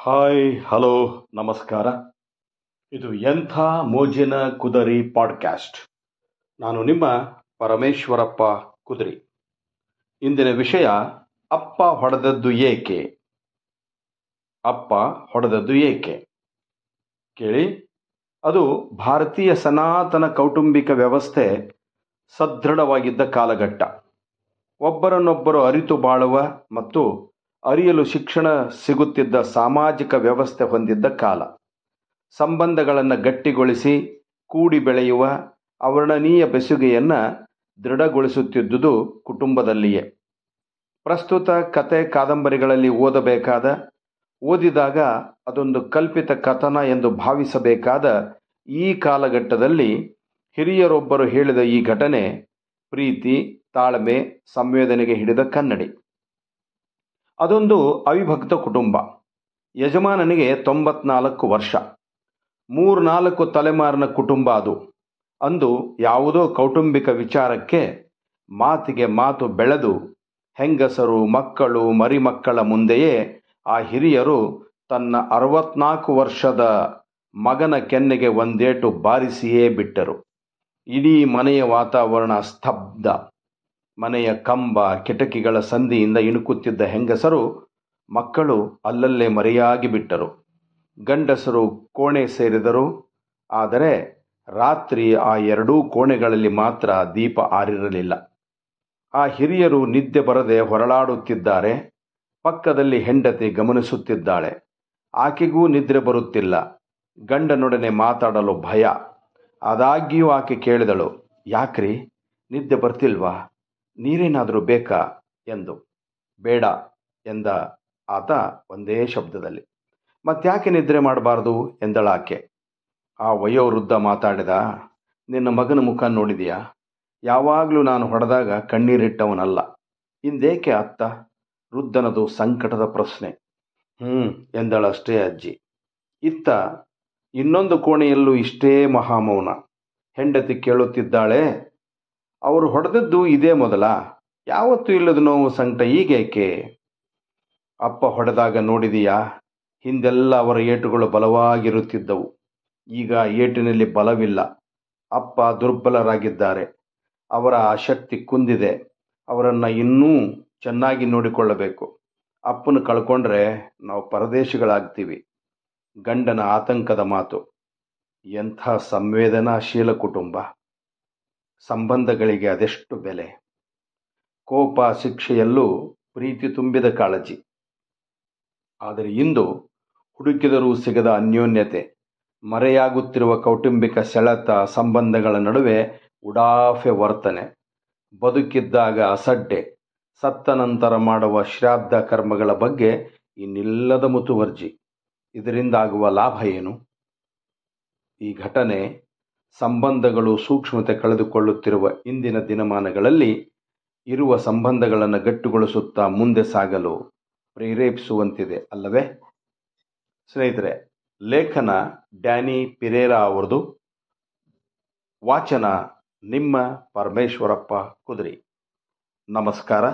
Hi, hello, ನಮಸ್ಕಾರ. ಇದು ಎಂಥ ಮೋಜಿನ ಕುದರಿ ಪಾಡ್ಕ್ಯಾಸ್ಟ್. ನಾನು ನಿಮ್ಮ ಪರಮೇಶ್ವರಪ್ಪ ಕುದರಿ. ಇಂದಿನ ವಿಷಯ, ಅಪ್ಪ ಹೊಡೆದದ್ದು ಏಕೆ? ಅಪ್ಪ ಹೊಡೆದದ್ದು ಏಕೆ? ಕೇಳಿ. ಅದು ಭಾರತೀಯ ಸನಾತನ ಕೌಟುಂಬಿಕ ವ್ಯವಸ್ಥೆ ಸದೃಢವಾಗಿದ್ದ ಕಾಲಘಟ್ಟ. ಒಬ್ಬರನ್ನೊಬ್ಬರು ಅರಿತು ಬಾಳುವ ಮತ್ತು ಅರಿಯಲು ಶಿಕ್ಷಣ ಸಿಗುತ್ತಿದ್ದ ಸಾಮಾಜಿಕ ವ್ಯವಸ್ಥೆ ಹೊಂದಿದ್ದ ಕಾಲ. ಸಂಬಂಧಗಳನ್ನು ಗಟ್ಟಿಗೊಳಿಸಿ, ಕೂಡಿ ಬೆಳೆಯುವ ಅವರ್ಣನೀಯ ಬೆಸುಗೆಯನ್ನು ದೃಢಗೊಳಿಸುತ್ತಿದ್ದುದು ಕುಟುಂಬದಲ್ಲಿಯೇ. ಪ್ರಸ್ತುತ ಕತೆ ಕಾದಂಬರಿಗಳಲ್ಲಿ ಓದಬೇಕಾದ, ಓದಿದಾಗ ಅದೊಂದು ಕಲ್ಪಿತ ಕಥನ ಎಂದು ಭಾವಿಸಬೇಕಾದ ಈ ಕಾಲಘಟ್ಟದಲ್ಲಿ ಹಿರಿಯರೊಬ್ಬರು ಹೇಳಿದ ಈ ಘಟನೆ ಪ್ರೀತಿ, ತಾಳ್ಮೆ, ಸಂವೇದನೆಗೆ ಹಿಡಿದ ಕನ್ನಡಿ. ಅದೊಂದು ಅವಿಭಕ್ತ ಕುಟುಂಬ. ಯಜಮಾನನಿಗೆ ತೊಂಬತ್ನಾಲ್ಕು ವರ್ಷ. ಮೂರ್ನಾಲ್ಕು ತಲೆಮಾರಿನ ಕುಟುಂಬ ಅದು. ಅಂದು ಯಾವುದೋ ಕೌಟುಂಬಿಕ ವಿಚಾರಕ್ಕೆ ಮಾತಿಗೆ ಮಾತು ಬೆಳೆದು ಹೆಂಗಸರು, ಮಕ್ಕಳು, ಮರಿಮಕ್ಕಳ ಮುಂದೆಯೇ ಆ ಹಿರಿಯರು ತನ್ನ ಅರವತ್ನಾಲ್ಕು ವರ್ಷದ ಮಗನ ಕೆನ್ನೆಗೆ ಒಂದೇಟು ಬಾರಿಸಿಯೇ ಬಿಟ್ಟರು. ಇಡೀ ಮನೆಯ ವಾತಾವರಣ ಸ್ತಬ್ಧ. ಮನೆಯ ಕಂಬ ಕಿಟಕಿಗಳ ಸಂದಿಯಿಂದ ಇಣುಕುತ್ತಿದ್ದ ಹೆಂಗಸರು ಮಕ್ಕಳು ಅಲ್ಲಲ್ಲೇ ಮರೆಯಾಗಿ ಬಿಟ್ಟರು. ಗಂಡಸರು ಕೋಣೆ ಸೇರಿದರು. ಆದರೆ ರಾತ್ರಿ ಆ ಎರಡೂ ಕೋಣೆಗಳಲ್ಲಿ ಮಾತ್ರ ದೀಪ ಆರಿರಲಿಲ್ಲ. ಆ ಹಿರಿಯರು ನಿದ್ದೆ ಬರದೆ ಹೊರಳಾಡುತ್ತಿದ್ದಾರೆ. ಪಕ್ಕದಲ್ಲಿ ಹೆಂಡತಿ ಗಮನಿಸುತ್ತಿದ್ದಾಳೆ. ಆಕೆಗೂ ನಿದ್ರೆ ಬರುತ್ತಿಲ್ಲ. ಗಂಡನೊಡನೆ ಮಾತಾಡಲು ಭಯ. ಆದಾಗ್ಯೂ ಆಕೆ ಕೇಳಿದಳು, ಯಾಕ್ರಿ? ನಿದ್ದೆ ಬರ್ತಿಲ್ವಾ? ನೀರೇನಾದರೂ ಬೇಕಾ ಎಂದು. ಬೇಡ ಎಂದ ಆತ ಒಂದೇ ಶಬ್ದದಲ್ಲಿ. ಮತ್ತ್ಯಾಕೆ ನಿದ್ರೆ ಮಾಡಬಾರ್ದು ಎಂದಳಾಕೆ. ಆ ವಯೋವೃದ್ಧ ಮಾತಾಡಿದ, ನಿನ್ನ ಮಗನ ಮುಖ ನೋಡಿದೆಯಾ? ಯಾವಾಗಲೂ ನಾನು ಹೊಡೆದಾಗ ಕಣ್ಣೀರಿಟ್ಟವನಲ್ಲ. ಇಂದೇಕೆ ಅತ್ತ? ವೃದ್ಧನದು ಸಂಕಟದ ಪ್ರಶ್ನೆ. ಹ್ಞೂ ಎಂದಳಷ್ಟೇ ಅಜ್ಜಿ. ಇತ್ತ ಇನ್ನೊಂದು ಕೋಣೆಯಲ್ಲೂ ಇಷ್ಟೇ ಮಹಾಮೌನ. ಹೆಂಡತಿ ಕೇಳುತ್ತಿದ್ದಾಳೆ ಅವರು ಹೊಡೆದದ್ದು ಇದೇ ಮೊದಲ. ಯಾವತ್ತೂ ಇಲ್ಲದ ನೋವು ಸಂಕಟ ಈಗೇಕೆ ಅಪ್ಪ ಹೊಡೆದಾಗ ನೋಡಿದೀಯಾ? ಹಿಂದೆಲ್ಲ ಅವರ ಏಟುಗಳು ಬಲವಾಗಿರುತ್ತಿದ್ದವು. ಈಗ ಏಟಿನಲ್ಲಿ ಬಲವಿಲ್ಲ. ಅಪ್ಪ ದುರ್ಬಲರಾಗಿದ್ದಾರೆ. ಅವರ ಶಕ್ತಿ ಕುಂದಿದೆ. ಅವರನ್ನು ಇನ್ನೂ ಚೆನ್ನಾಗಿ ನೋಡಿಕೊಳ್ಳಬೇಕು. ಅಪ್ಪನ ಕಳ್ಕೊಂಡ್ರೆ ನಾವು ಪರದೇಶಿಗಳಾಗ್ತೀವಿ. ಗಂಡನ ಆತಂಕದ ಮಾತು. ಎಂಥ ಸಂವೇದನಾಶೀಲ ಕುಟುಂಬ. ಸಂಬಂಧಗಳಿಗೆ ಅದೆಷ್ಟು ಬೆಲೆ? ಕೋಪ, ಶಿಕ್ಷೆಯಲ್ಲೂ ಪ್ರೀತಿ ತುಂಬಿದ ಕಾಳಜಿ. ಆದರೆ ಇಂದು ಹುಡುಕಿದರೂ ಸಿಗದ ಅನ್ಯೋನ್ಯತೆ, ಮರೆಯಾಗುತ್ತಿರುವ ಕೌಟುಂಬಿಕ ಸೆಳೆತ ಸಂಬಂಧಗಳ ನಡುವೆ ಉಡಾಫೆ ವರ್ತನೆ, ಬದುಕಿದ್ದಾಗ ಅಸಡ್ಡೆ ಸತ್ತ ನಂತರ ಮಾಡುವ ಶ್ರಾದ್ದ ಕರ್ಮಗಳ ಬಗ್ಗೆ ಇನ್ನಿಲ್ಲದ ಮುತುವರ್ಜಿ. ಇದರಿಂದಾಗುವ ಲಾಭ ಏನು? ಈ ಘಟನೆ ಸಂಬಂಧಗಳು ಸೂಕ್ಷ್ಮತೆ ಕಳೆದುಕೊಳ್ಳುತ್ತಿರುವ ಇಂದಿನ ದಿನಮಾನಗಳಲ್ಲಿ ಇರುವ ಸಂಬಂಧಗಳನ್ನು ಗಟ್ಟುಗೊಳಿಸುತ್ತಾ ಮುಂದೆ ಸಾಗಲು ಪ್ರೇರೇಪಿಸುವಂತಿದೆ ಅಲ್ಲವೇ? ಸ್ನೇಹಿತರೆ, ಲೇಖನ ಡ್ಯಾನಿ ಪಿರೇರಾ ಅವರದು ವಾಚನ ನಿಮ್ಮ ಪರಮೇಶ್ವರಪ್ಪ ಕುದುರಿ. ನಮಸ್ಕಾರ.